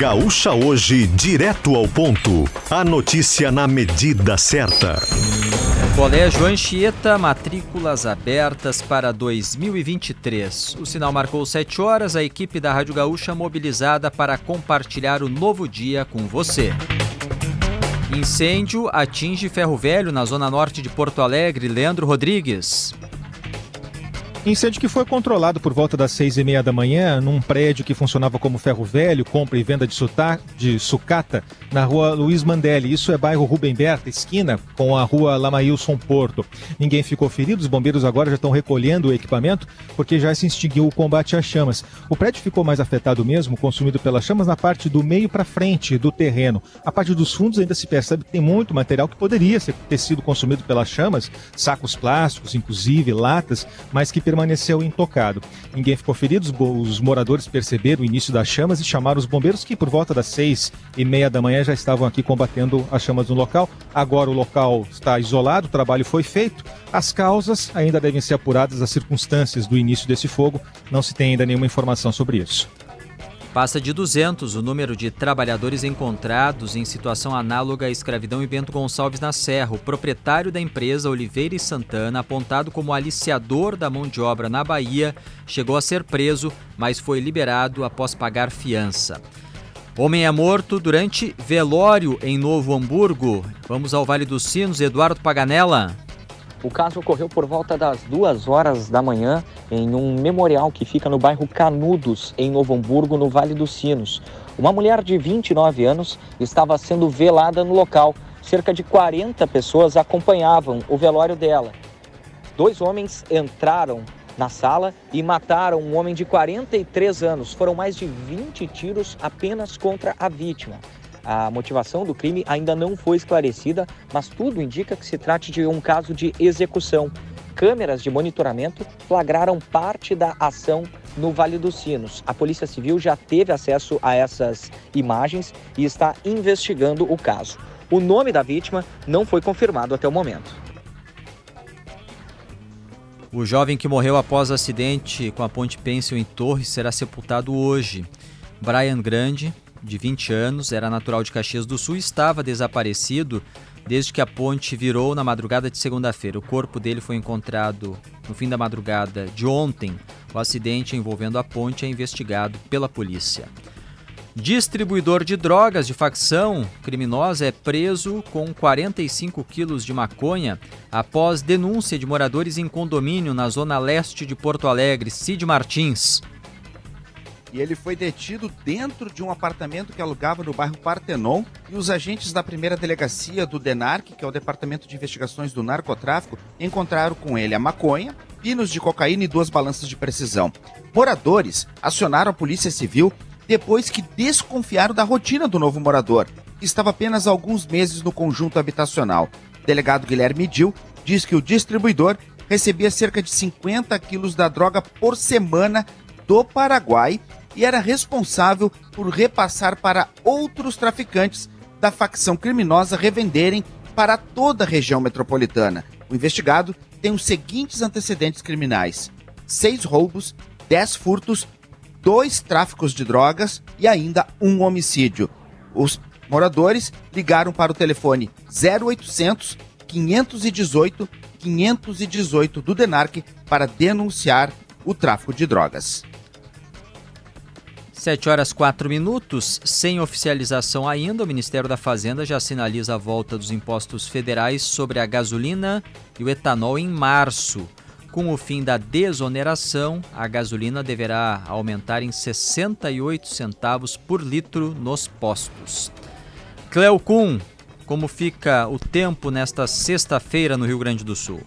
Gaúcha Hoje, direto ao ponto. A notícia na medida certa. Colégio Anchieta, matrículas abertas para 2023. O sinal marcou 7 horas, a equipe da Rádio Gaúcha mobilizada para compartilhar o novo dia com você. Incêndio atinge Ferro Velho na zona norte de Porto Alegre. Leandro Rodrigues. Incêndio que foi controlado por volta das seis e meia da manhã num prédio que funcionava como ferro velho, compra e venda de, de sucata, na rua Luiz Mandelli. Isso é bairro Rubem Berta, esquina com a rua Lamailson Porto. Ninguém ficou ferido, os bombeiros agora já estão recolhendo o equipamento porque já se extinguiu o combate às chamas. O prédio ficou mais afetado mesmo, consumido pelas chamas na parte do meio para frente do terreno. A parte dos fundos ainda se percebe que tem muito material que poderia ter sido consumido pelas chamas, sacos plásticos, inclusive latas, mas que permaneceu intocado. Ninguém ficou ferido, os moradores perceberam o início das chamas e chamaram os bombeiros que por volta das seis e meia da manhã já estavam aqui combatendo as chamas no local. Agora o local está isolado, o trabalho foi feito. As causas ainda devem ser apuradas, as circunstâncias do início desse fogo. Não se tem ainda nenhuma informação sobre isso. Passa de 200 o número de trabalhadores encontrados em situação análoga à escravidão em Bento Gonçalves na Serra. O proprietário da empresa, Oliveira e Santana, apontado como aliciador da mão de obra na Bahia, chegou a ser preso, mas foi liberado após pagar fiança. Homem é morto durante velório em Novo Hamburgo. Vamos ao Vale dos Sinos, Eduardo Paganella. O caso ocorreu por volta das duas horas da manhã em um memorial que fica no bairro Canudos, em Novo Hamburgo, no Vale dos Sinos. Uma mulher de 29 anos estava sendo velada no local. Cerca de 40 pessoas acompanhavam o velório dela. Dois homens entraram na sala e mataram um homem de 43 anos. Foram mais de 20 tiros apenas contra a vítima. A motivação do crime ainda não foi esclarecida, mas tudo indica que se trate de um caso de execução. Câmeras de monitoramento flagraram parte da ação no Vale dos Sinos. A Polícia Civil já teve acesso a essas imagens e está investigando o caso. O nome da vítima não foi confirmado até o momento. O jovem que morreu após acidente com a ponte Pencil em Torres será sepultado hoje. Brian Grande, de 20 anos, era natural de Caxias do Sul e estava desaparecido desde que a ponte virou na madrugada de segunda-feira. O corpo dele foi encontrado no fim da madrugada de ontem. O acidente envolvendo a ponte é investigado pela polícia. Distribuidor de drogas de facção criminosa é preso com 45 quilos de maconha após denúncia de moradores em condomínio na zona leste de Porto Alegre. Cid Martins e ele foi detido dentro de um apartamento que alugava no bairro Partenon e os agentes da primeira delegacia do DENARC, que é o Departamento de Investigações do Narcotráfico, encontraram com ele a maconha, pinos de cocaína e duas balanças de precisão. Moradores acionaram a Polícia Civil depois que desconfiaram da rotina do novo morador, que estava apenas alguns meses no conjunto habitacional. O delegado Guilherme Dil diz que o distribuidor recebia cerca de 50 quilos da droga por semana do Paraguai e era responsável por repassar para outros traficantes da facção criminosa revenderem para toda a região metropolitana. O investigado tem os seguintes antecedentes criminais: seis roubos, dez furtos, dois tráficos de drogas e ainda um homicídio. Os moradores ligaram para o telefone 0800 518 518 do DENARC para denunciar o tráfico de drogas. 7 horas 4 minutos, sem oficialização ainda, o Ministério da Fazenda já sinaliza a volta dos impostos federais sobre a gasolina e o etanol em março. Com o fim da desoneração, a gasolina deverá aumentar em 68 centavos por litro nos postos. Cleo Kuhn, como fica o tempo nesta sexta-feira no Rio Grande do Sul?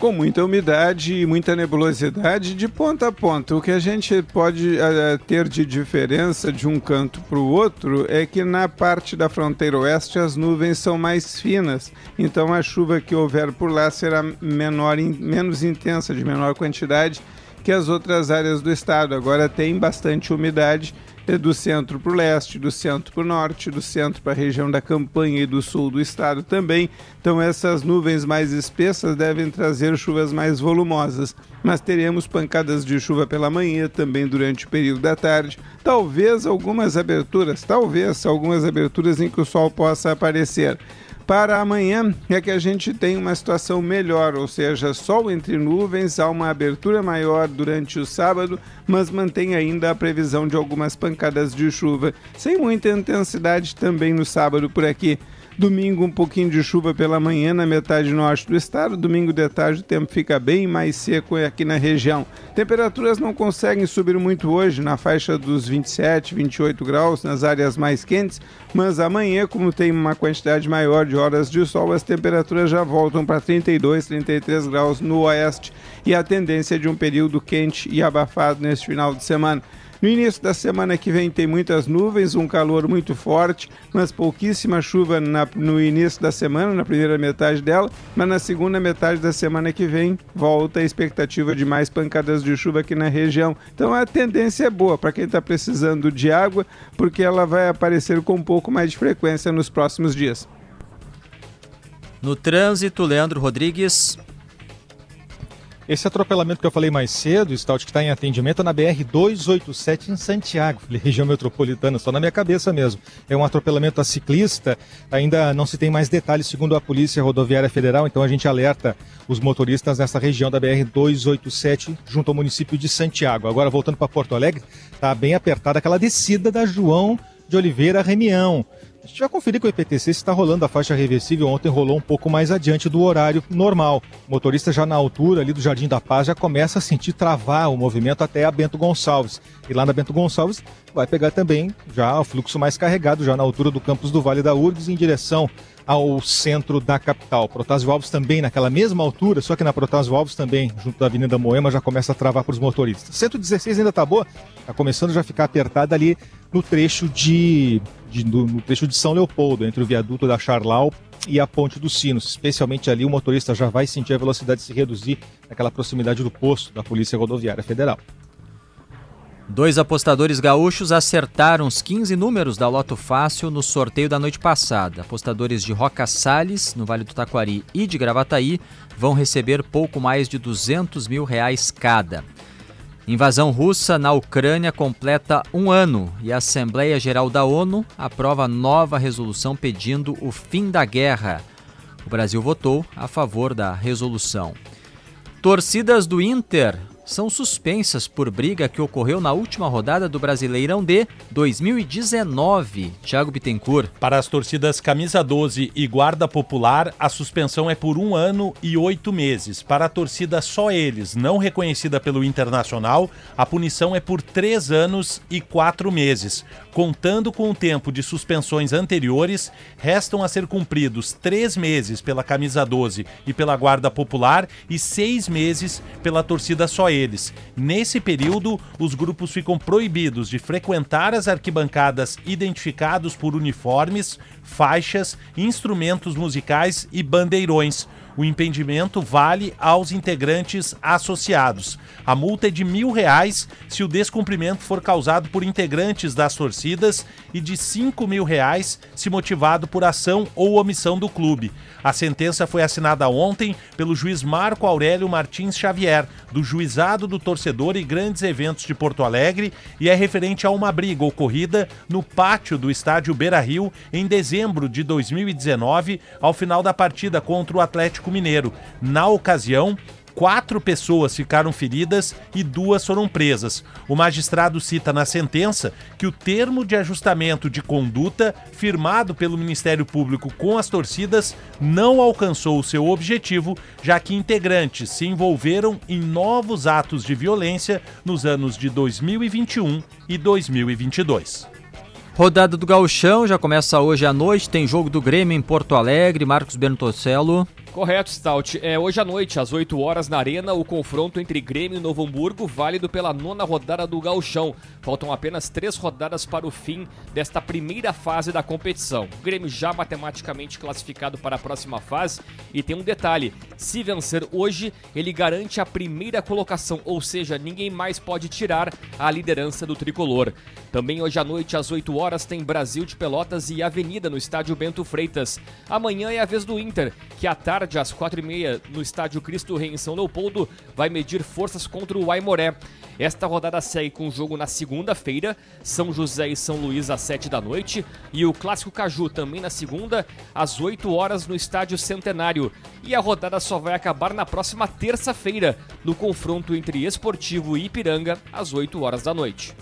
Com muita umidade e muita nebulosidade de ponta a ponta. O que a gente pode uh, ter de diferença de um canto para o outro é que na parte da fronteira oeste as nuvens são mais finas, então a chuva que houver por lá será menor, in, menos intensa, de menor quantidade que as outras áreas do estado. Agora tem bastante umidade do centro para o leste, do centro para o norte, do centro para a região da campanha e do sul do estado também. Então, essas nuvens mais espessas devem trazer chuvas mais volumosas. Mas teremos pancadas de chuva pela manhã, também durante o período da tarde. Talvez algumas aberturas, talvez algumas aberturas em que o sol possa aparecer para amanhã é que a gente tem uma situação melhor, ou seja, sol entre nuvens, há uma abertura maior durante o sábado, mas mantém ainda a previsão de algumas pancadas de chuva, sem muita intensidade também no sábado por aqui. Domingo, um pouquinho de chuva pela manhã na metade norte do estado. Domingo de tarde, o tempo fica bem mais seco aqui na região. Temperaturas não conseguem subir muito hoje, na faixa dos 27, 28 graus nas áreas mais quentes, mas amanhã, como tem uma quantidade maior de horas de sol, as temperaturas já voltam para 32, 33 graus no oeste e a tendência é de um período quente e abafado neste final de semana. No início da semana que vem tem muitas nuvens, um calor muito forte, mas pouquíssima chuva na, no início da semana, na primeira metade dela, mas na segunda metade da semana que vem volta a expectativa de mais pancadas de chuva aqui na região. Então a tendência é boa para quem está precisando de água, porque ela vai aparecer com um pouco mais de frequência nos próximos dias. No trânsito, Leandro Rodrigues. Esse atropelamento que eu falei mais cedo, Stout, que está em atendimento, é na BR-287 em Santiago, região metropolitana, só na minha cabeça mesmo. É um atropelamento a ciclista, ainda não se tem mais detalhes, segundo a Polícia Rodoviária Federal, então a gente alerta os motoristas nessa região da BR-287, junto ao município de Santiago. Agora, voltando para Porto Alegre, está bem apertada aquela descida da João de Oliveira Remião. A gente vai conferir com o IPTC se está rolando a faixa reversível. Ontem rolou um pouco mais adiante do horário normal. O motorista já na altura ali do Jardim da Paz já começa a sentir travar o movimento até a Bento Gonçalves. E lá na Bento Gonçalves vai pegar também já o fluxo mais carregado, já na altura do campus do Vale da Urdes, em direção ao centro da capital. Protásio Alves também naquela mesma altura, só que na Protásio Alves também, junto da Avenida Moema, já começa a travar para os motoristas. 116 ainda tá boa, tá começando já a ficar apertada ali no trecho de, de no trecho de São Leopoldo, entre o viaduto da Charlau e a Ponte dos Sinos. Especialmente ali o motorista já vai sentir a velocidade se reduzir naquela proximidade do posto da Polícia Rodoviária Federal. Dois apostadores gaúchos acertaram os 15 números da Loto Fácil no sorteio da noite passada. Apostadores de Roca Salles, no Vale do Taquari, e de Gravataí vão receber pouco mais de 200 mil reais cada. Invasão russa na Ucrânia completa um ano e a Assembleia Geral da ONU aprova nova resolução pedindo o fim da guerra. O Brasil votou a favor da resolução. Torcidas do Inter são suspensas por briga que ocorreu na última rodada do Brasileirão de 2019. Thiago Bittencourt. Para as torcidas Camisa 12 e Guarda Popular, a suspensão é por um ano e oito meses. Para a torcida Só Eles, não reconhecida pelo Internacional, a punição é por três anos e quatro meses. Contando com o tempo de suspensões anteriores, restam a ser cumpridos três meses pela Camisa 12 e pela Guarda Popular e seis meses pela torcida Só Eles Nesse período, os grupos ficam proibidos de frequentar as arquibancadas identificados por uniformes, faixas, instrumentos musicais e bandeirões. O impedimento vale aos integrantes associados. A multa é de mil reais se o descumprimento for causado por integrantes das torcidas e de cinco mil reais se motivado por ação ou omissão do clube. A sentença foi assinada ontem pelo juiz Marco Aurélio Martins Xavier, do Juizado do Torcedor e Grandes Eventos de Porto Alegre, e é referente a uma briga ocorrida no pátio do estádio Beira Rio em dezembro de 2019, ao final da partida contra o Atlético Mineiro. Na ocasião, quatro pessoas ficaram feridas e duas foram presas. O magistrado cita na sentença que o termo de ajustamento de conduta firmado pelo Ministério Público com as torcidas não alcançou o seu objetivo, já que integrantes se envolveram em novos atos de violência nos anos de 2021 e 2022. Rodada do Gauchão já começa hoje à noite, tem jogo do Grêmio em Porto Alegre, Marcos Bertocello. Correto, Stout. É, hoje à noite, às 8 horas, na Arena, o confronto entre Grêmio e Novo Hamburgo, válido pela nona rodada do Gauchão. Faltam apenas três rodadas para o fim desta primeira fase da competição. O Grêmio já matematicamente classificado para a próxima fase e tem um detalhe: se vencer hoje, ele garante a primeira colocação, ou seja, ninguém mais pode tirar a liderança do tricolor. Também hoje à noite, às 8 horas, tem Brasil de Pelotas e Avenida no estádio Bento Freitas. Amanhã é a vez do Inter, que à tarde tarde, às quatro e meia, no estádio Cristo Rei em São Leopoldo, vai medir forças contra o Aimoré. Esta rodada segue com o jogo na segunda-feira, São José e São Luís às sete da noite, e o Clássico Caju também na segunda, às 8 horas no estádio Centenário. E a rodada só vai acabar na próxima terça-feira, no confronto entre Esportivo e Ipiranga, às 8 horas da noite.